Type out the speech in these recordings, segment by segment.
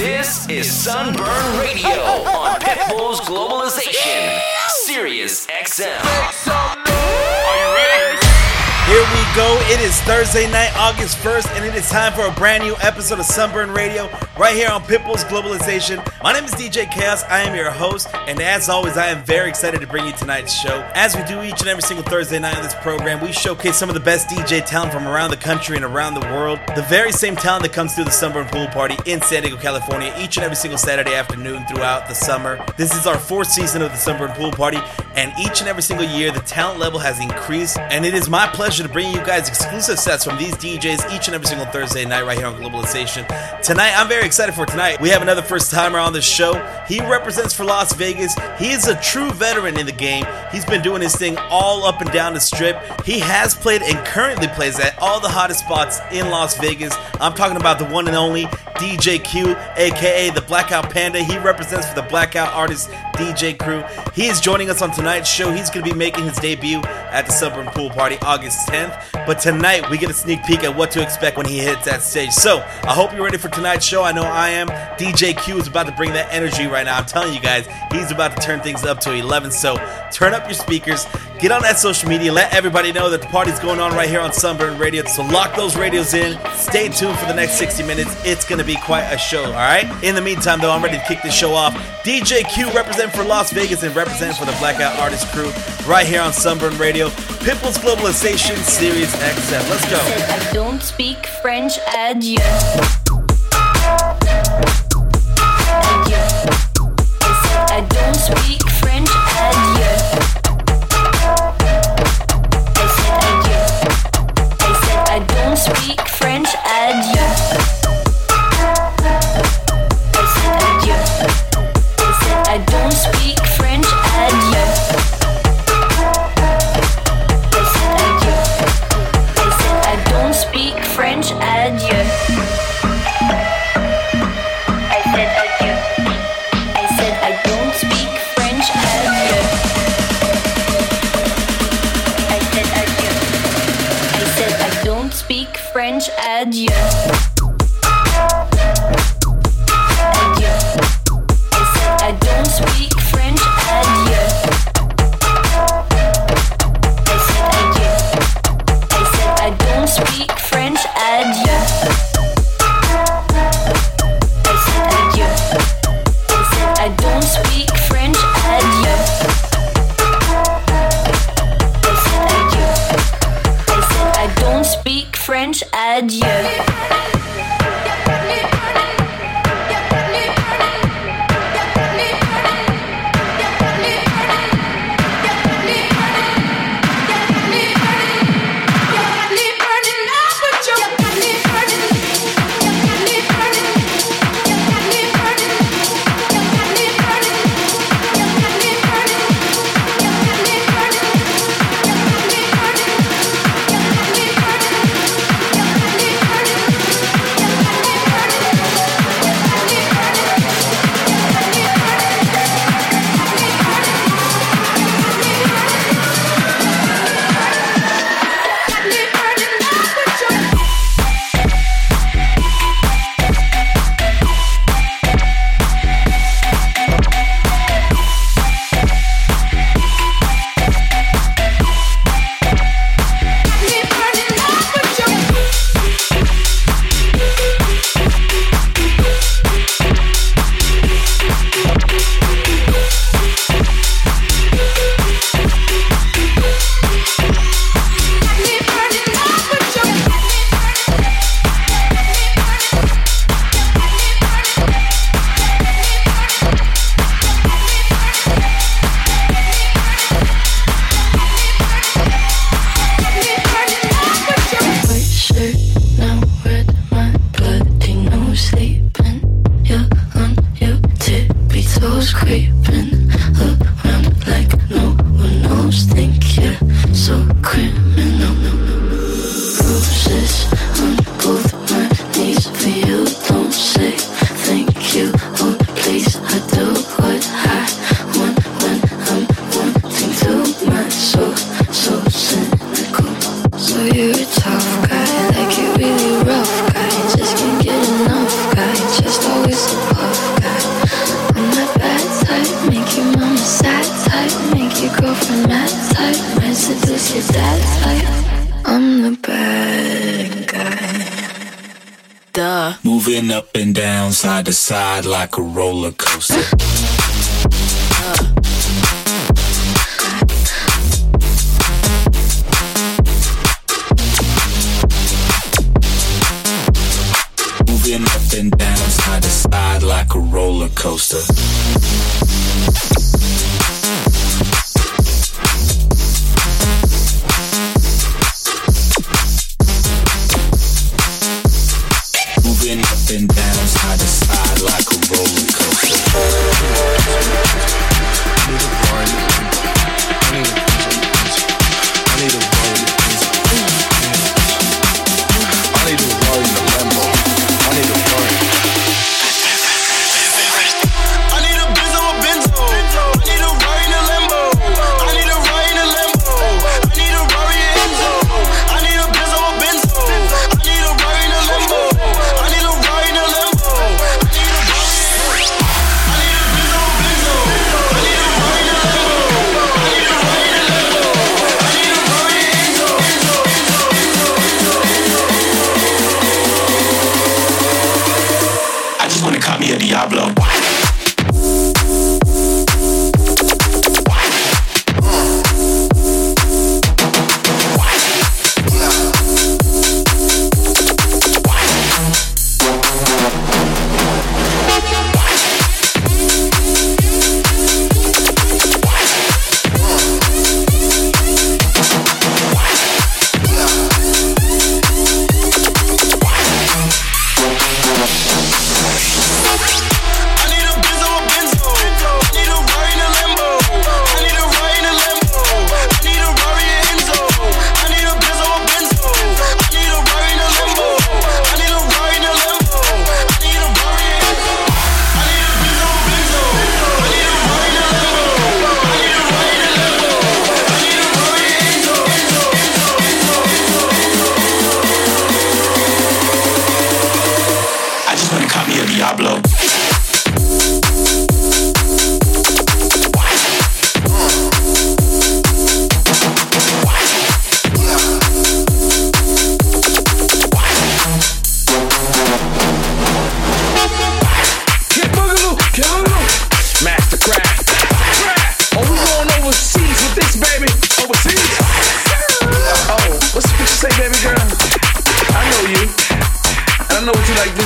This is Sunburn Radio on Pitbull's Globalization, Sirius XM. Go. It is Thursday night, August 1st, and it is time for a brand new episode of Sunburn Radio right here on Pitbull's Globalization. My name is DJ Chaos. I am your host, and as always, I am very excited to bring you tonight's show. As we do each and every single Thursday night on this program, we showcase some of the best DJ talent from around the country and around the world. The very same talent that comes through the Sunburn Pool Party in San Diego, California, each and every single Saturday afternoon throughout the summer. This is our fourth season of the Sunburn Pool Party, and each and every single year, the talent level has increased, and it is my pleasure to bring you guys exclusive sets from these DJs each and every single Thursday night right here on Globalization. Tonight, I'm very excited for tonight. We have another first timer on the show. He represents for Las Vegas. He is a true veteran in the game. He's been doing his thing all up and down the strip. He has played and currently plays at all the hottest spots in Las Vegas. I'm talking about the one and only DJ Que, aka the Blackout Panda. He represents for the Blackout Artist DJ crew. He is joining us on tonight's show. He's going to be making his debut at the Sunburn Pool Party August 10th. But tonight, we get a sneak peek at what to expect when he hits that stage. So, I hope you're ready for tonight's show. I know I am. DJ Que is about to bring that energy right now. I'm telling you guys, he's about to turn things up to 11. So, turn up your speakers, get on that social media, let everybody know that the party's going on right here on Sunburn Radio. So, lock those radios in. Stay tuned for the next 60 minutes. It's going to be quite a show, all right? In the meantime, though, I'm ready to kick this show off. DJ Que represent for Las Vegas and represent for the Blackout Artist crew right here on Sunburn Radio. Pitbull's Globalization Sirius XM. Let's go. I don't speak French. Adieu. Adieu. I don't speak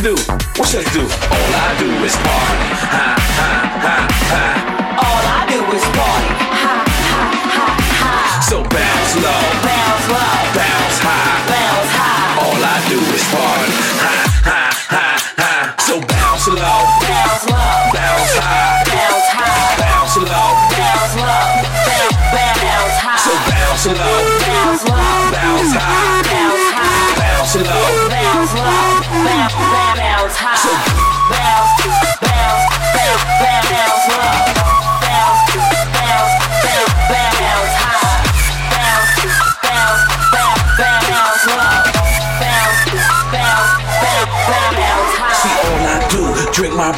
do?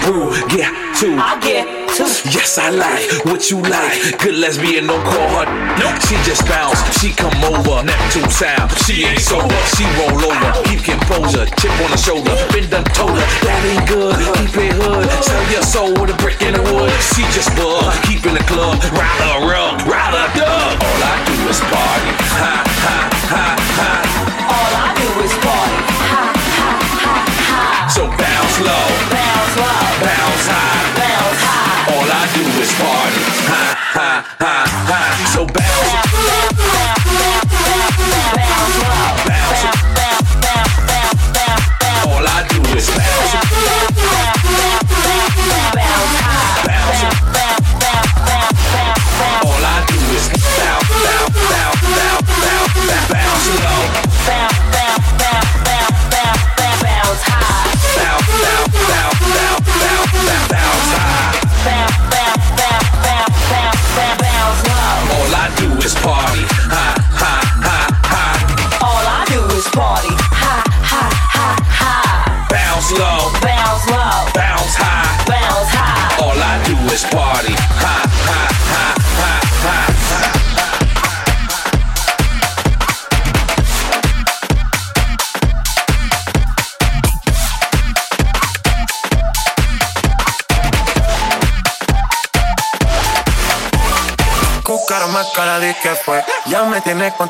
Ooh, get to. I get to. Yes, I like what you like. Good lesbian, don't call her. Nope. She just bounce. She come over. Neptune sound. She ain't sober. She roll over. Keep composure. Chip on the shoulder. Been done told her. That ain't good. Keep it hood. Sell your soul with a brick in the wood. She just bug. Keep in the club. Ride her up. Ride her up. All I do is party. Ha, ha, ha, ha. All I do is party. Ha, ha, ha, ha. So bounce low club. Bounce high, bounce high. All I do is party. Ha ha ha ha. So bounce.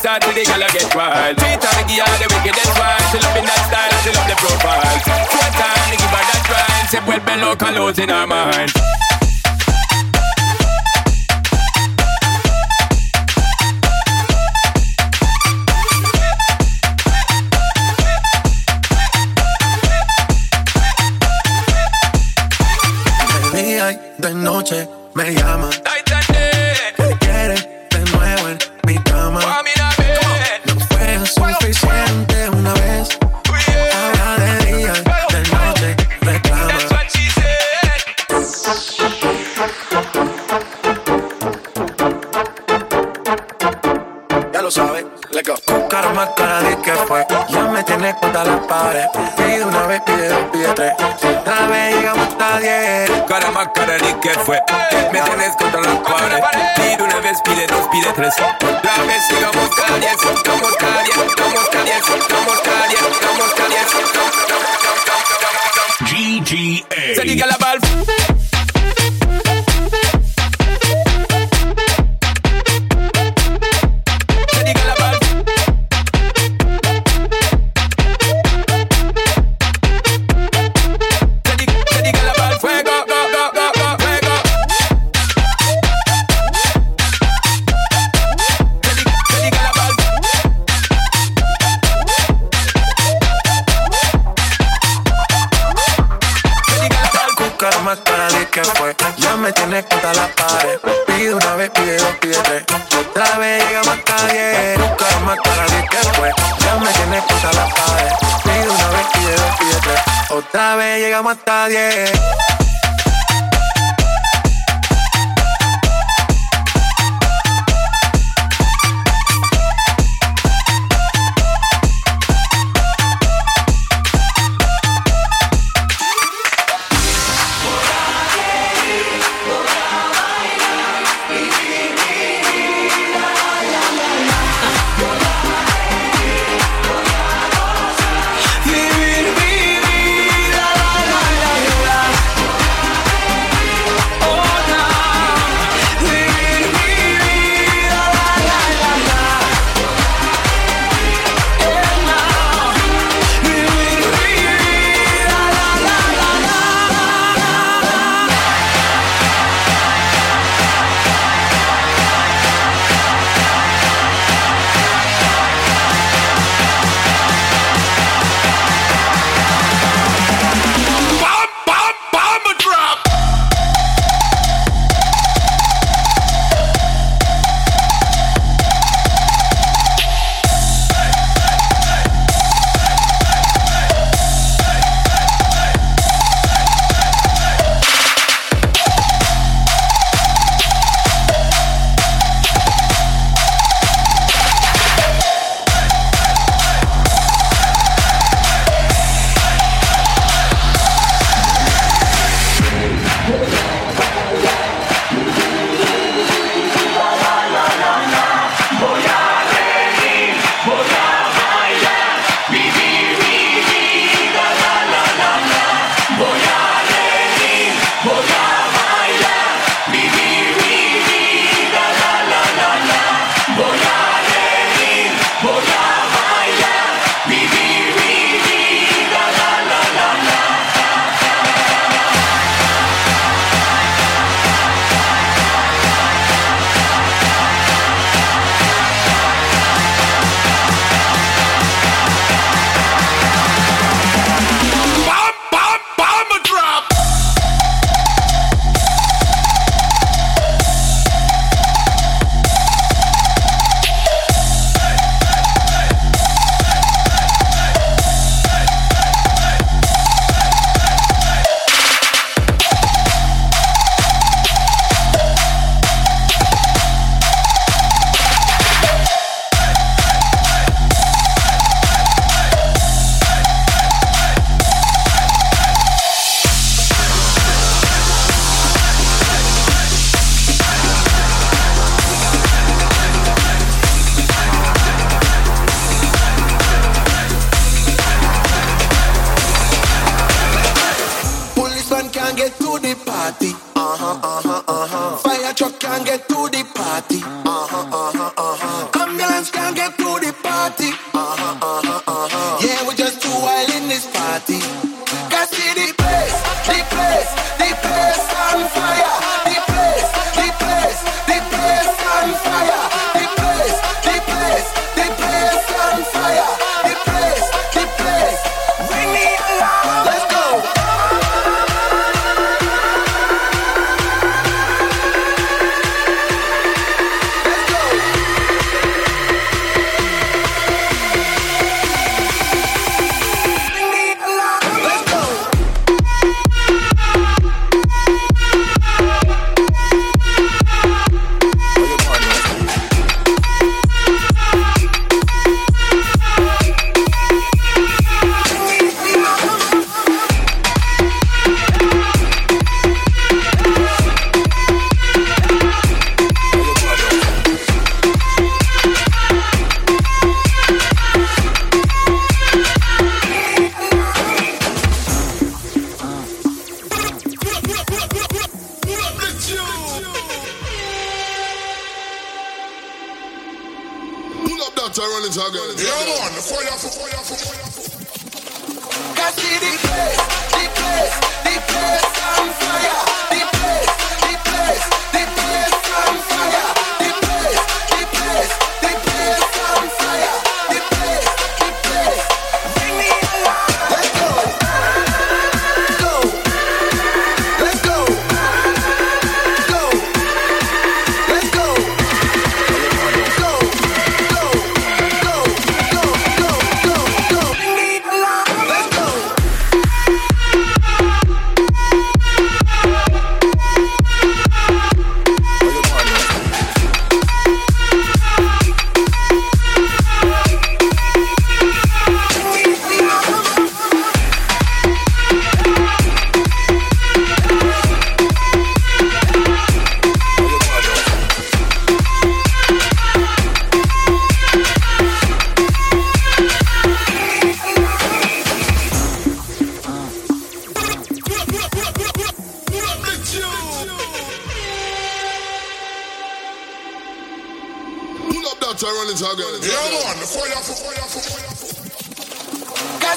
start to the girl I get wild. Times me give her the wickedest one. She loving that style she love the profile. Four times me give her that grind. Say well below colors in her mind. De noche me llaman. Pide una vez, pide dos, pide tres. Otra vez llegamos hasta diez. Cara más cara ni que fue. Me tienes contra la pared. Pide una vez, pide dos, pide tres. Otra vez sigamos cada diez. Estamos cada diez. Estamos cada diez. Estamos cada diez. Estamos cada diez. GGA. Se diga la valve. llamo hasta 10.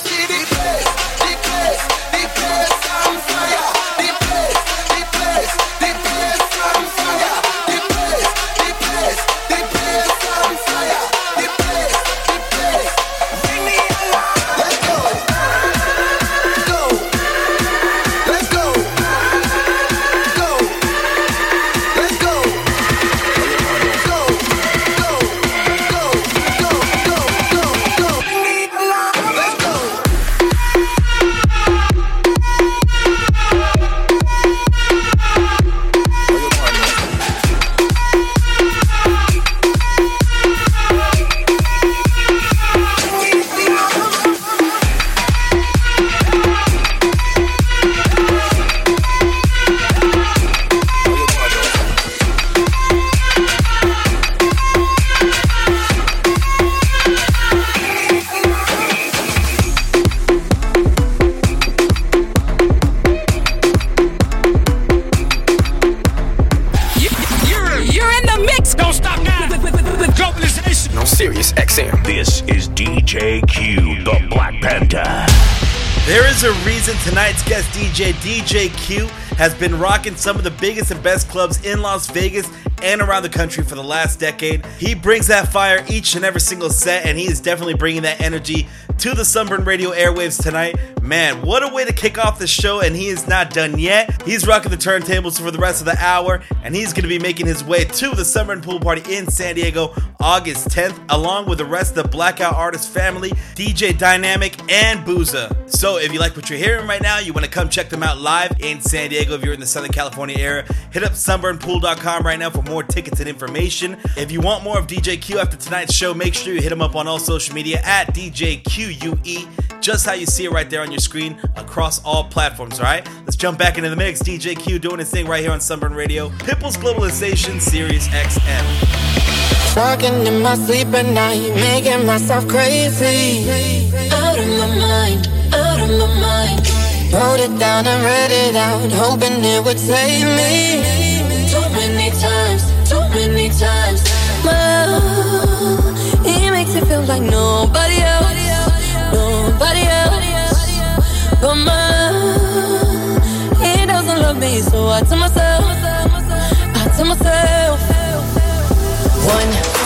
The place, DJ, DJ Que, has been rocking some of the biggest and best clubs in Las Vegas and around the country for the last decade. He brings that fire each and every single set, and he is definitely bringing that energy to the Sunburn Radio airwaves tonight. Man, what a way to kick off the show, and he is not done yet. He's rocking the turntables for the rest of the hour, and he's going to be making his way to the Sunburn Pool Party in San Diego August 10th, along with the rest of the Blackout Artist family, DJ Dynamic, and Booza. So if you like what you're hearing right now, you want to come check them out live in San Diego if you're in the Southern California area, hit up sunburnpool.com right now for more tickets and information. If you want more of DJ Que after tonight's show, make sure you hit him up on all social media at DJ QUE, just how you see it right there on your screen across all platforms, all right? Let's jump back into the mix. DJ Que doing his thing right here on Sunburn Radio, Pitbull's Globalization, Sirius XM. Talking in my sleep at night, making myself crazy. Out of my mind, out of my mind. Wrote it down and read it out, hoping it would save me. Too many times, too many times. Love, he makes it feel like nobody else, nobody else. But my he doesn't love me, so I tell myself, I tell myself.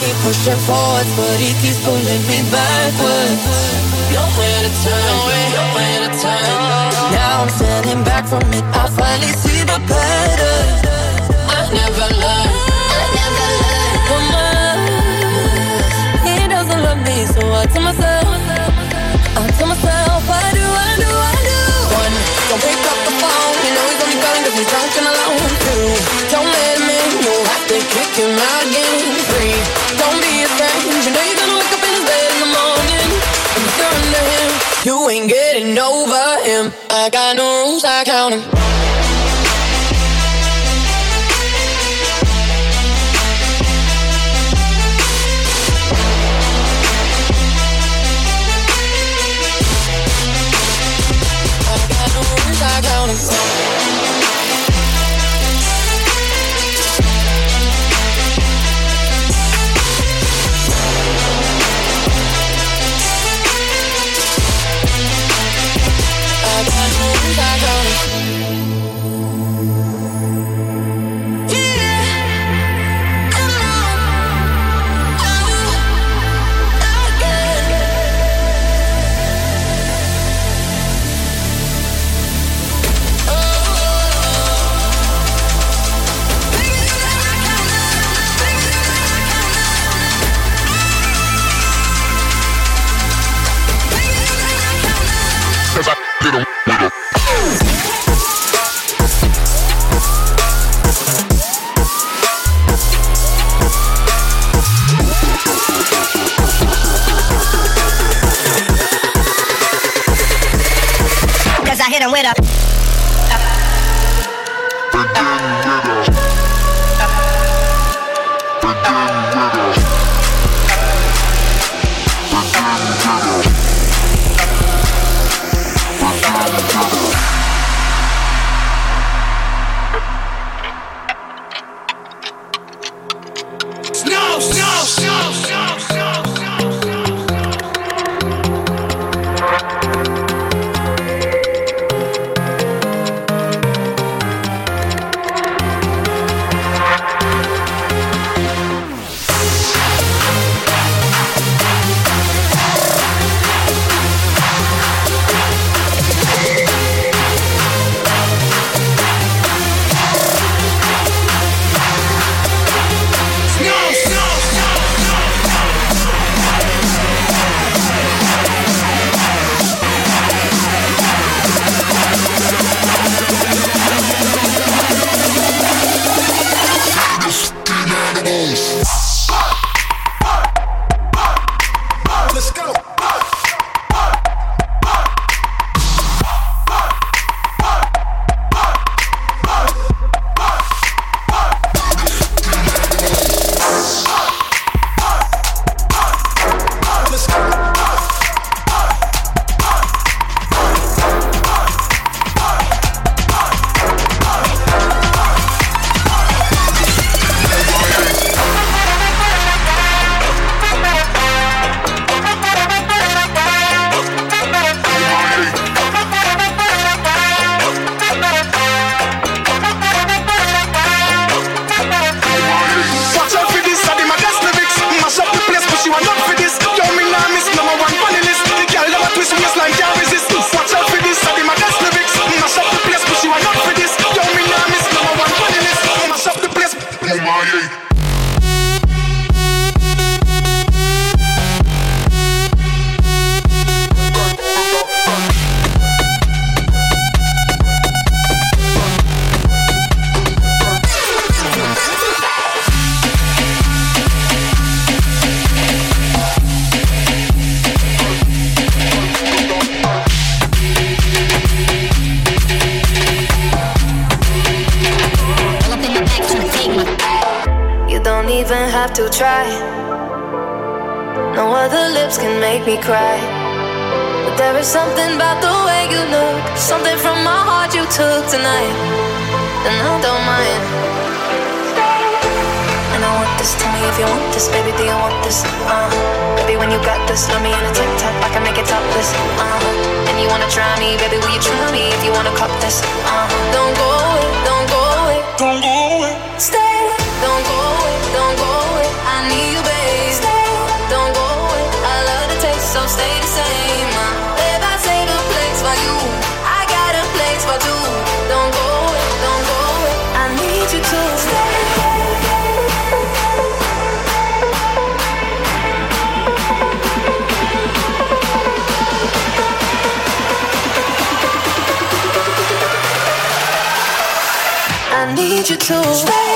Keep pushing forwards, but he keeps pulling me backwards. Nowhere to turn, nowhere to turn. Now I'm standing back from it. I finally see the pattern. Over him. I got no rules, I count him. Hit him with a. this, baby, do you want this? Uh, baby, when you got this, let me in a tank top, I can make it topless. Uh, and you wanna try me, baby, will you try me if you wanna cop this? Uh, don't go away, don't go. you to.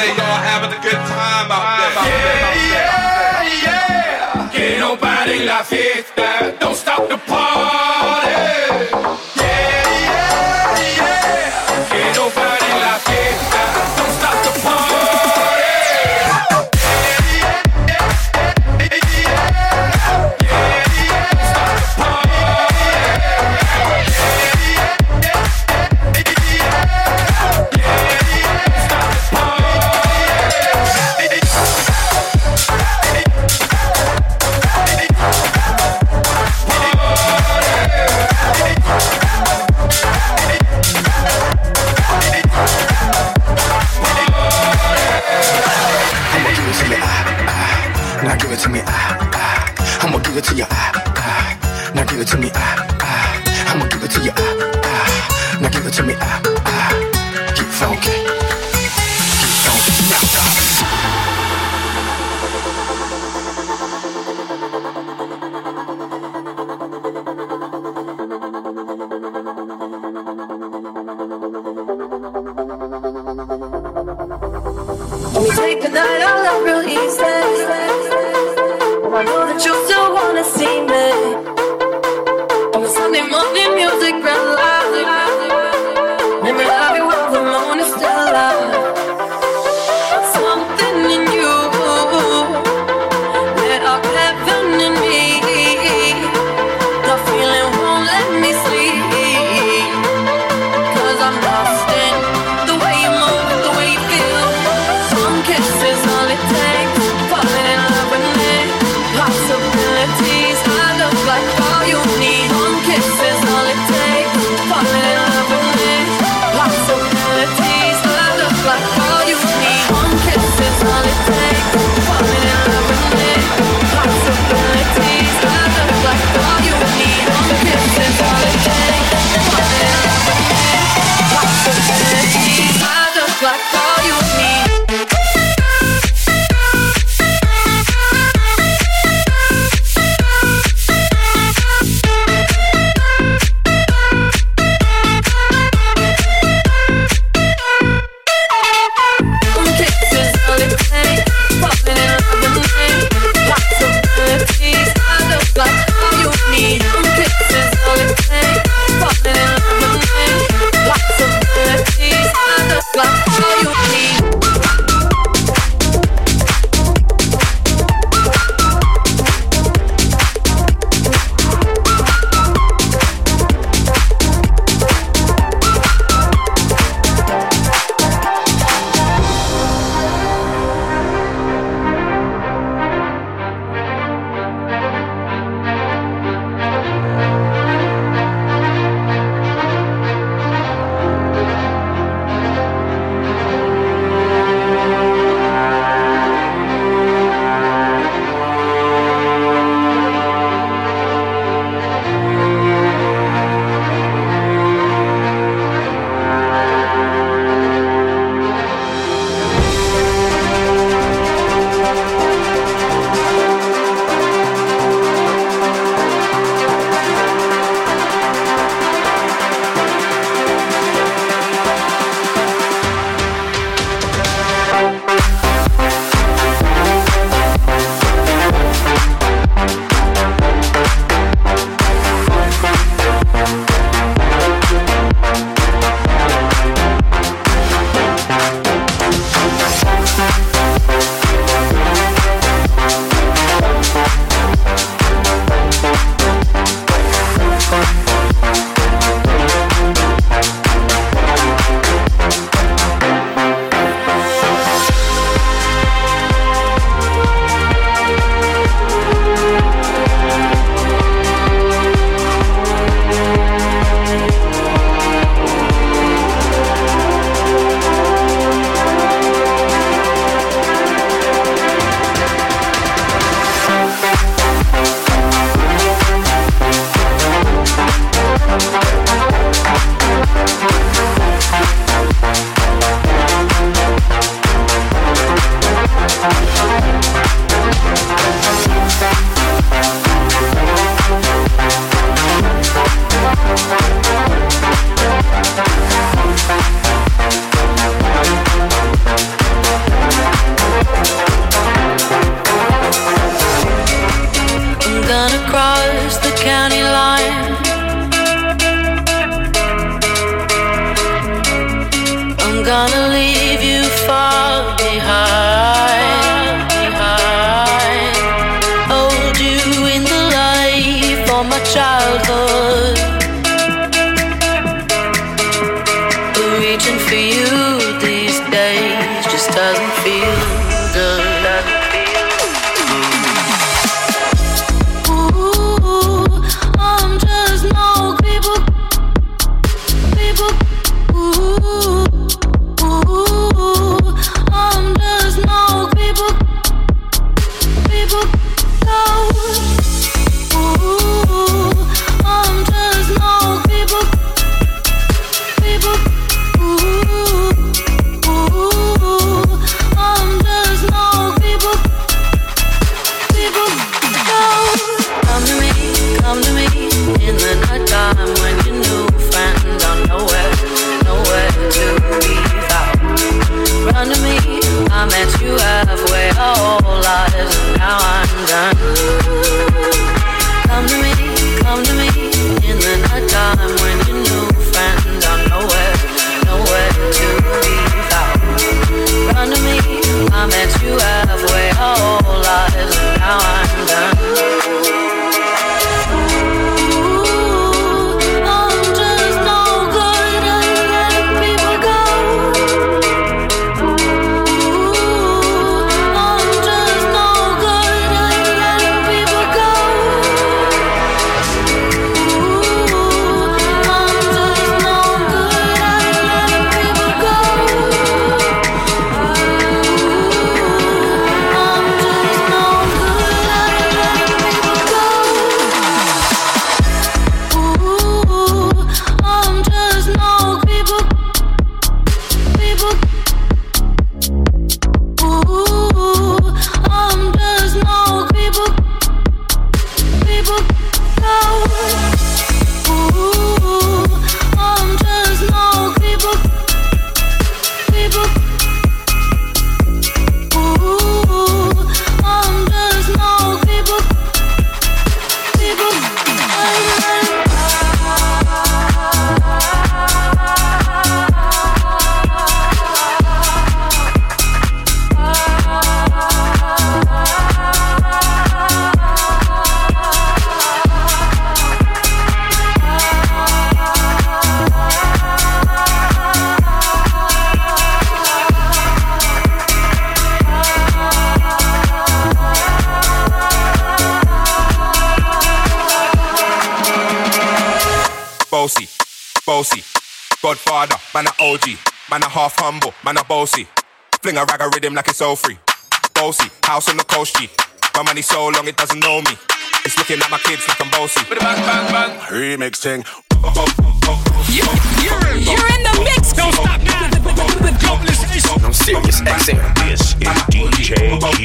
say y'all having a good time out there. Yeah, yeah, yeah. Que no paren la fiesta.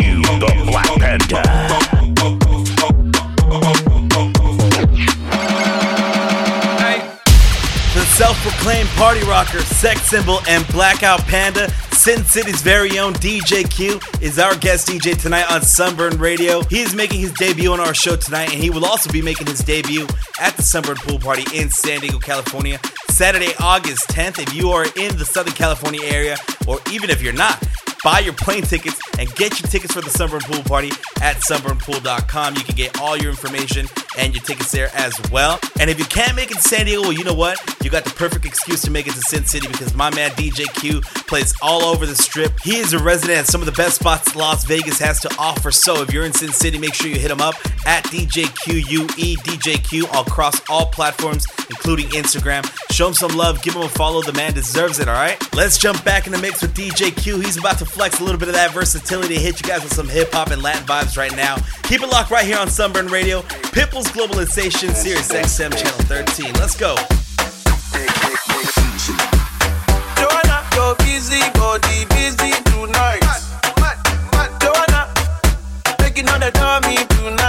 The. The self-proclaimed party rocker, sex symbol, and blackout panda, Sin City's very own DJ Que is our guest DJ tonight on Sunburn Radio. He is making his debut on our show tonight, and he will also be making his debut at the Sunburn Pool Party in San Diego, California, Saturday, August 10th. If you are in the Southern California area, or even if you're not, buy your plane tickets and get your tickets for the Sunburn Pool Party at sunburnpool.com. You can get all your information and your tickets there as well. And if you can't make it to San Diego, well, you know what? You got the perfect excuse to make it to Sin City because my man DJ Que plays all over the strip. He is a resident at some of the best spots Las Vegas has to offer. So if you're in Sin City, make sure you hit him up at DJQUE, DJQ across all platforms, including Instagram. Show him some love, give him a follow. The man deserves it, all right? Let's jump back in the mix with DJ Que. He's about to flex a little bit of that versatility, hit you guys with some hip hop and Latin vibes right now. Keep it locked right here on Sunburn Radio, Pitbull's Globalization, Sirius XM Channel 13. Let's go. Joanna, busy body busy tonight. Joanna, the tonight.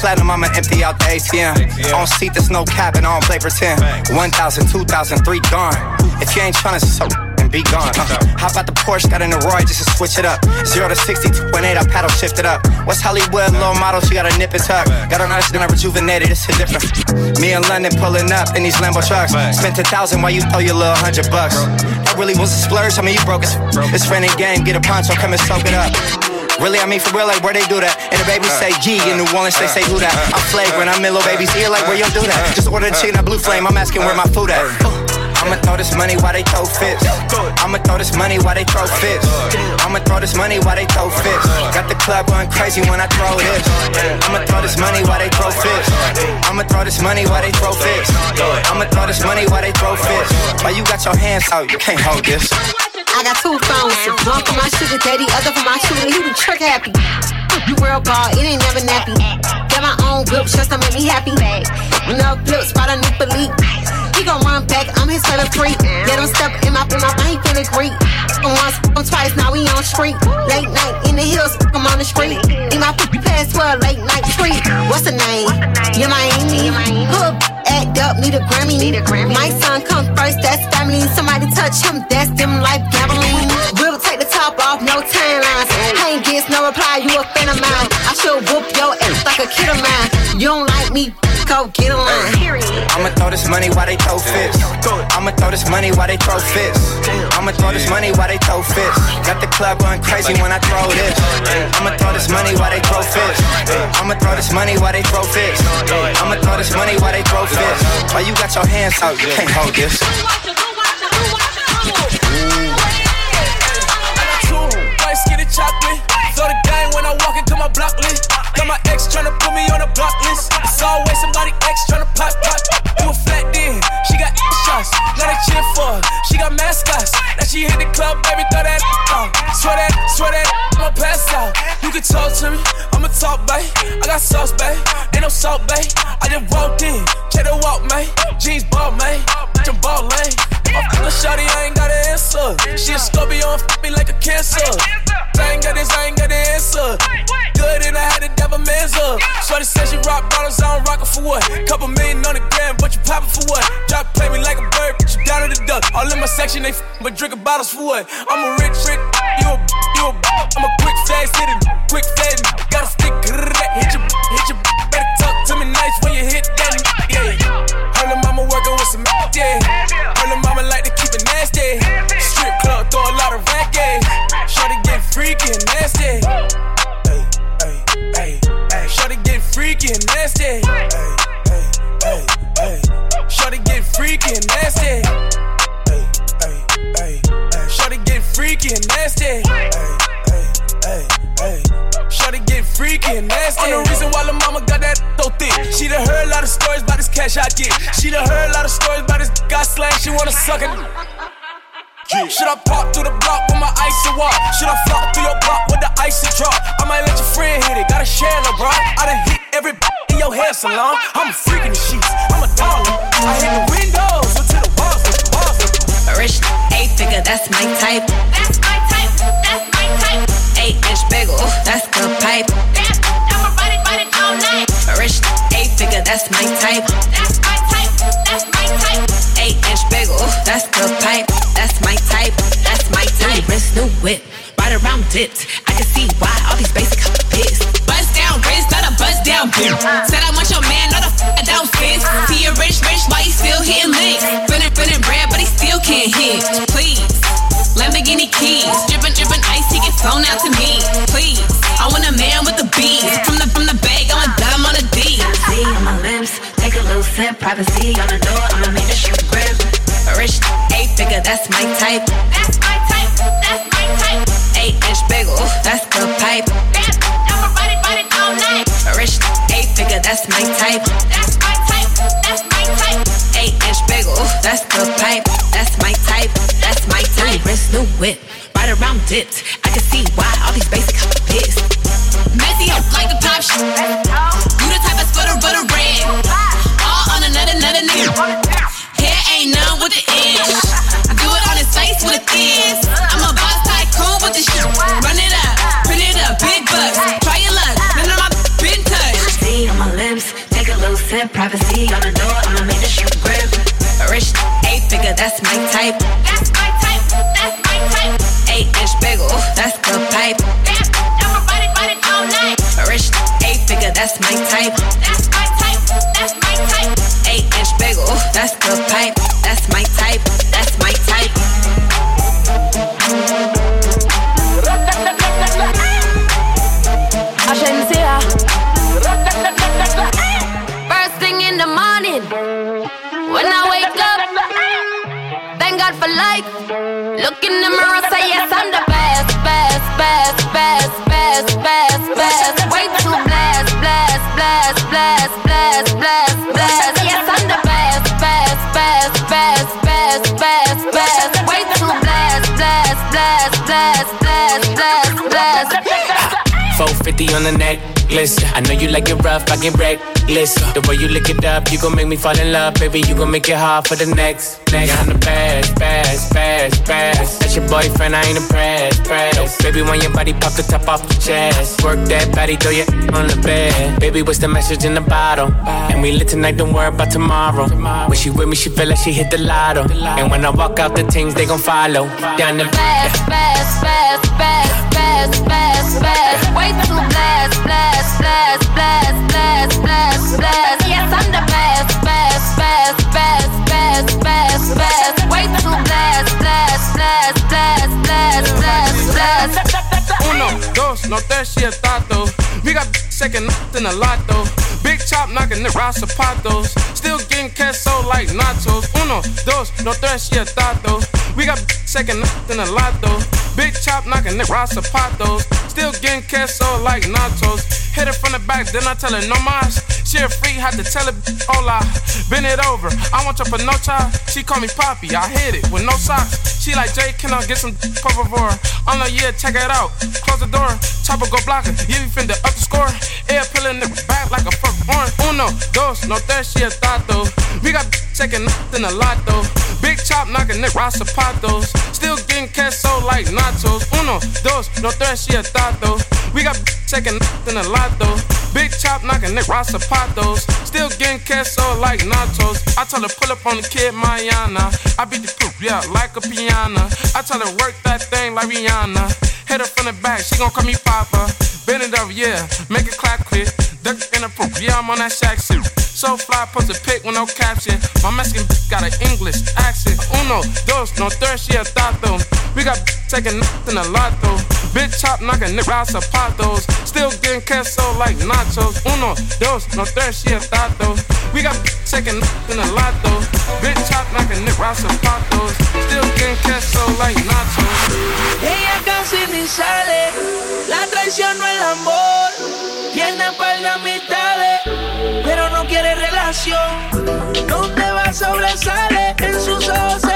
Platinum, I'ma empty out the ATM. On seat, there's no cap, and I don't play pretend. 1,000, 2,000, three gone. If you ain't tryna so and be gone. Uh, hop out the Porsche, got in the Roy just to switch it up. 0 to 60, 2.8, I paddle shift it up. What's Hollywood, low model, she got a nip and tuck. Got on ice, then I rejuvenated, it's a different. Me and London pulling up in these Lambo trucks. Spent a thousand while you owe your little hundred bucks. That really was a splurge, I mean, you broke it. It's friendly game, get a poncho, come and soak it up. Really, I mean for real, like where they do that. And the baby say G in New Orleans, they say who that. I'm flagrant, I'm in little baby's ear, like where you do that. Just order the chicken at Blue Flame, I'm asking where my food at. I'ma throw this money while they throw fits. I'ma throw this money while they throw fits. I'ma throw this money while they throw fits. Got the club going crazy when I throw this. I'ma throw this money while they throw fits. I'ma throw this money while they throw fits. I'ma throw this money while they throw fits. While you got your hands out, you can't hold this. I got two phones, one for my sugar daddy, other for my shooter. He be trick happy. You world ball, it ain't never nappy. Got my own whip, just to make me happy. No flip, spot a new belief. He gon' run back, I'm his favorite freak. Let him step in my in I ain't finna greet. Once, on twice, now we on street. Late night in the hills, I'm on the street. In my 12, late night street. What's the name? Yeah, Miami. Hook, act up, need a Grammy. Need a Grammy. My son come first, that's family. Somebody touch him, that's them life gambling. We'll take the top off, no timelines. I ain't gets no reply, you a fan of mine. I should whoop your ass like a kid of mine. You don't like me, go get a line. I'ma throw this money while they throw fits. I'ma throw this money while they throw fits. I'ma throw this money while they throw fits. Got the club going crazy when I throw this. I'ma throw this money while they throw fits. I'ma throw this money while they throw fits. I'ma throw this money while they throw fits. While you got your hands out, you can't hold this. Put me on a block list. It's always somebody ex tryna pop pop. Do a flat then. She got shots. Now they cheer for her. She got mascots. Now she hit the club, baby, throw that out. Swear that, swear that, I'ma pass out. You can talk to me, I'ma talk, babe. I got sauce, babe. Ain't no salt, babe. I just walked in, check the walk, man. Jeans ball, man. I'm ball lane. Fuck shawty, I ain't got an answer. She a Scorpio, and fuck me like a cancer. I ain't got this, I ain't got the answer. Good and I had to dab a man's up. Shorty said she rock bottles, I don't rock it for what? Couple million on the gram, but you poppin' for what? Drop play me like a bird, put you down to the duck. All in my section, they f- but drinking bottles for what? I'm a rich, rich, you a, you a, I'm a quick fast hitter, quick fast, gotta stick, hit your, hit your, better talk to me nice when you hit that, yeah. Her little mama working with some, yeah. Freaky nasty. Hey, hey, hey, hey. Shorty get freaky nasty. Hey, hey, hey, hey. Shorty get freaky nasty. Hey, hey, hey, hey. Shorty get freaky nasty. Hey, hey, hey, hey. Shorty get freaky and nasty. On the reason why the mama got that so thick. She done heard a lot of stories about this cash I get. She done heard a lot of stories about this guy slang. She wanna suck it. Should I pop through the block with my icy walk? Should I flop through your block with the icy drop? I might let your friend hit it, gotta share LeBron. I done hit every in your hair salon. I'm a freak in the sheets, I'm a darling. I hit the windows until the walls, the walls. Rich eight figure, that's my type. That's my type. That's my type. Eight inch bagel, that's the pipe. I'ma ride it, ride it all night. Rich eight figure, that's my type. That's my that's the pipe. That's my type. That's my type. Wrist, new whip, right around dipped. I can see why all these basic pissed. Bust down wrist, not a bust down bitch. Said I want your man, not a f- down fist. See you rich, rich, why you still hitting licks? Feeling, feeling bread, but he still can't hit. Please. Lamborghini keys, drippin', drippin' ice, he get flown out to me. Please, I want a man with the bees. From the from the bag, I'm a dime on a D. See on my lips, take a little sip. Privacy on the door, I'ma make the shoe grip. Rich eight figure, that's my type. That's my type. That's my type. Eight inch bagel, that's the pipe. I'ma ride it, ride it all night. Rich eight figure, that's my type. That's my type. That's my type. Eight inch bagel, that's the pipe. That's my type. That's my type. Wrist, new whip, right around dipped. I can see why all these basic pissed. Messy up like the pop shit. You the type of sputter butter red. All on another another nigga. Ain't with the edge. I do it on his face with a thin. I'm a boss tycoon with the shit. Run it up, print it up, big bucks. Try your luck, none of my been touched. See on my lips, take a little sip. Privacy on the door, I'ma make the shoe grip. Rich eight figure, that's my type. That's my type. That's my type. Eight inch bagel, that's the pipe. Ride it, ride it all night. Rich eight figure, that's my type. That's my Look in the mirror, say yes, I'm the best, best, best, best, best, best, best. Way too blessed, blessed, blessed, blessed, blessed, blessed, blessed. Yes, I'm the best, best, best, best, best, best, best. Way too blessed, blessed, blessed, blessed, blessed, blessed, blessed. 450 on the necklace. I know you like it rough, I get reckless. The way you lick it up, you gon' make me fall in love, baby. You gon' make it hard for the next. Next, I'm the best, best, best, best. That's your boyfriend, I ain't impressed, press. Baby, when your body pop the top off the chest, work that body, throw your on the bed. Baby, what's the message in the bottle? And we lit tonight, don't worry about tomorrow. When she with me, she feel like she hit the lotto. And when I walk out, the things they gon' follow. Down the best, best, best, best, best, best, best. Way too blessed, blessed, blessed, blessed, blessed, blessed, blessed. Yes, I'm the best, best, best, best, best, best, best. Way too blessed, blessed, blessed, blessed, blessed, blessed, blessed. Uno, dos, no tres, y tato. We got second in a lot though. Big chop knocking the raw zapatos. Still getting queso like nachos. Uno, dos, no tres, y tato. We got second in a lot though. Big chop knocking the raw zapatos. Still getting queso like nachos. Hit it from the back, then I tell her no mas. She a freak, had to tell her, hola, bend it over. I want your panocha. She call me Poppy, I hit it with no socks. She like, Jay, can I get some por favor? I'm like, yeah, check it out. Close the door, chopper go block it. Yeah, we finna up the score. Air pillin' the back like a fuck horn. Uno, dos, no tres, she a tato. We got checking nothing a lot though. Big chop knocking the raw zapatos. Still getting queso like nachos. Uno, dos, no tres, she a tato. We got checking in a lot though. Big chop knocking the raw zapatos. Still getting queso like nachos. I tell her pull up on the kid Mayana. I beat the poop, yeah, like a piano. I tell her work that thing like Rihanna. Hit her from the back, she gon' call me Papa. Bend it over, yeah, make it clap quick. Duck in the poop, yeah, I'm on that shack suit. So fly, post a pic with no caption. My Mexican got an English accent. Uno, dos, no tres, she a tato. We got taking nothing a lot though. Big chop knocking nigga out zapatos. Still getting queso like nachos. Uno, dos, no tres, she a tato. We got taking nothing a lot though. Big chop knocking nigga out zapatos. Still getting queso like nachos. Ella casi ni sale, la traición no el amor. Tiene par pero no No te va a sobresale en sus ojos.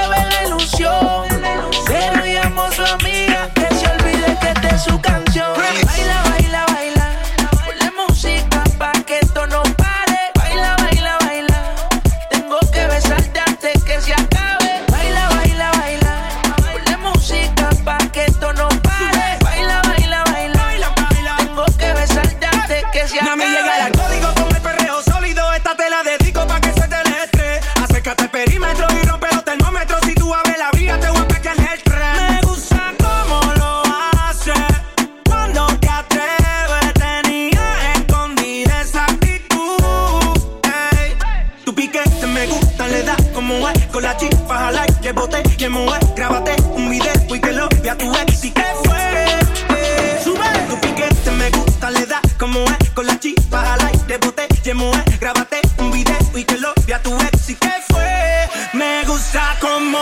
Chispa, jala que bote, que mueve. Grábate un video y que lo vea tu ex. ¿Y qué fue? Sube tu piquete, me gusta, le da como es. Con la chispa, al aire, bote, que mueve. Grábate un video y que lo vea tu ex. ¿Y qué fue? Me gusta como.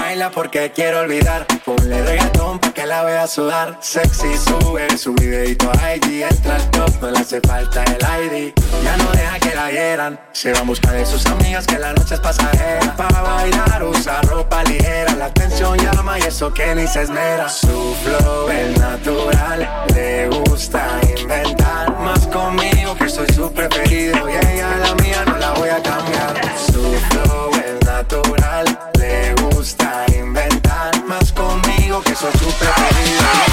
Baila porque quiero olvidar. Ponle reggaetón que la vea sudar. Sexy sube su videito a IG. Entra al top, no le hace falta el ID. Ya no deja que la hieran. Se va a buscar de sus amigas que la noche es pasajera. Para bailar usa ropa ligera. La atención llama y eso que ni se esmera. Su flow es natural. Le gusta inventar. Más conmigo que soy su preferido. Y ella la mía no la voy a cambiar. Su flow es natural. Le gusta que soy su preferido.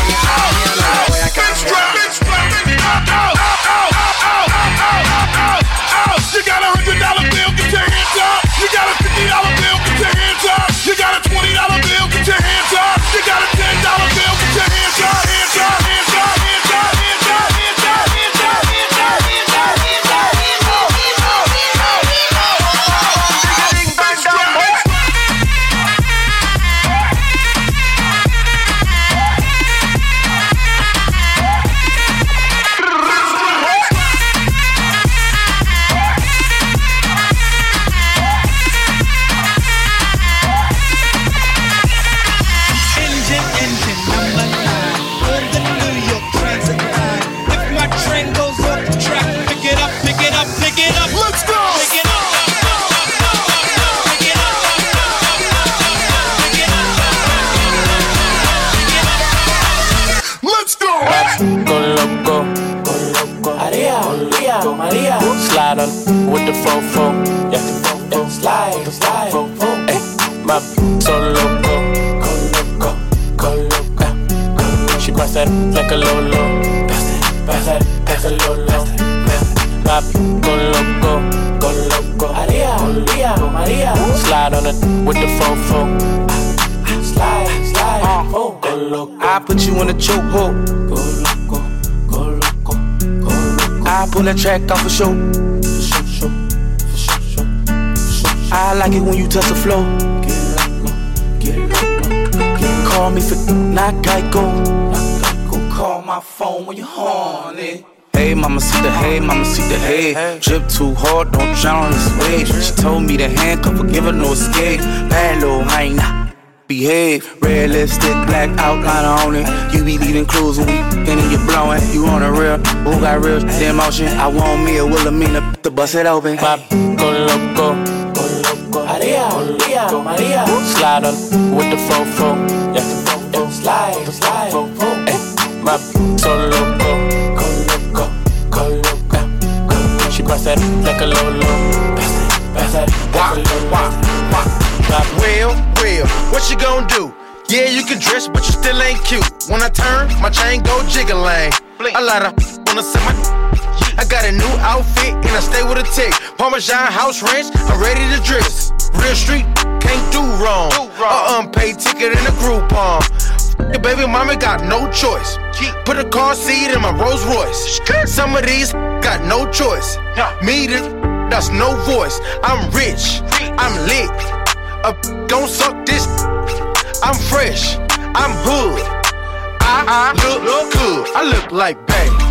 My so loco, go loco, go loco. She pass that like a lolo. Pass that, pass that, pass a lolo. My go loco, go loco. Maria, Maria, Maria. Slide on it with the fofo. Slide, slide. Uh, oh, go loco. I put you in a chokehold. Go loco, go loco, go loco. I pull that track off a show. I like it when you touch the flow. Call me for not Geico. Call my phone when you're horny. Hey, mama, see the hey, mama, see the hey. Drip too hard, don't drown in this wave. She told me to handcuff her, give her no escape. Bad little hyena. behave. Red lipstick, black outline on it. You be leaving clues when we and then you blowing. You on a real, who got real shit in motion? I want me a Wilhelmina to bust it open. Pop, go loco. Maria, Maria, Maria. Slide on with the fofo. Yeah, yeah. Slide, slide, Ay, my so loco. Go loco, go loco. She bust that like a lolo. Bust it, bust that like a lolo. Well, well, what you gonna do? Yeah, you can dress, but you still ain't cute. When I turn, my chain go jiggling. A lot of wanna see my. I got a new outfit and I stay with a tick. Parmesan house ranch, I'm ready to dress. Real street, can't do wrong. A unpaid ticket in a Groupon. Your baby mama got no choice. Put a car seat in my Rolls Royce. Some of these got no choice. Me, this, that's no voice. I'm rich, I'm lit. A don't suck this. I'm fresh, I'm hood. I, I look, look good. I look like Bay.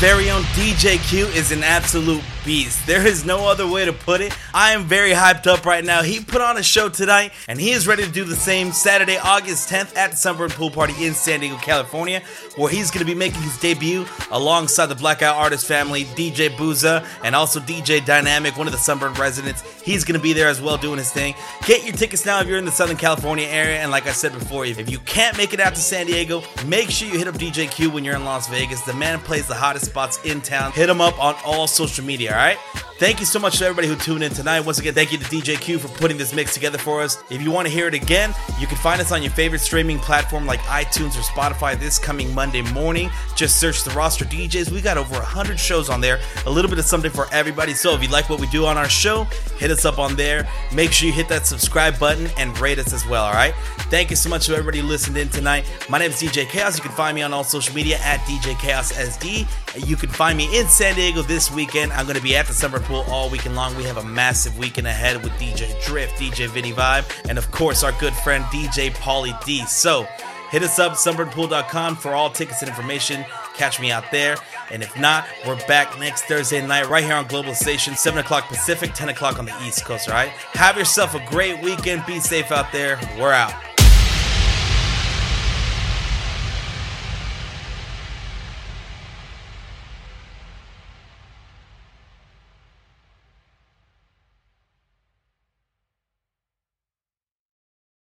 Very own DJ Que is an absolute beast. There is no other way to put it. I am very hyped up right now. He put on a show tonight, and he is ready to do the same Saturday, August 10th at the Sunburn Pool Party in San Diego, California, where he's going to be making his debut alongside the Blackout Artist family, DJ Booza, and also DJ Dynamic, one of the Sunburn residents. He's going to be there as well doing his thing. Get your tickets now if you're in the Southern California area, and like I said before, if you can't make it out to San Diego, make sure you hit up DJ Que when you're in Las Vegas. The man plays the hottest spots in town. Hit him up on all social media, right? Thank you so much to everybody who tuned in tonight. Once again, thank you to DJ Que for putting this mix together for us. If you want to hear it again, you can find us on your favorite streaming platform like iTunes or Spotify this coming Monday morning. Just search the roster DJs. We got over 100 shows on there, a little bit of something for everybody. So if you like what we do on our show, hit us up on there. Make sure you hit that subscribe button and rate us as well, all right? Thank you so much to everybody who listened in tonight. My name is DJ Chaos. You can find me on all social media at DJ Chaos SD. You can find me in San Diego this weekend. I'm going to be at the Sunburn Pool all weekend long. We have a massive weekend ahead with DJ Drift, DJ Vinny Vibe, and of course our good friend DJ Pauly D. So hit us up, sunburnpool.com for all tickets and information. Catch me out there. And if not, we're back next Thursday night right here on Globalization, 7 o'clock Pacific, 10 o'clock on the East Coast, all right? Have yourself a great weekend. Be safe out there. We're out.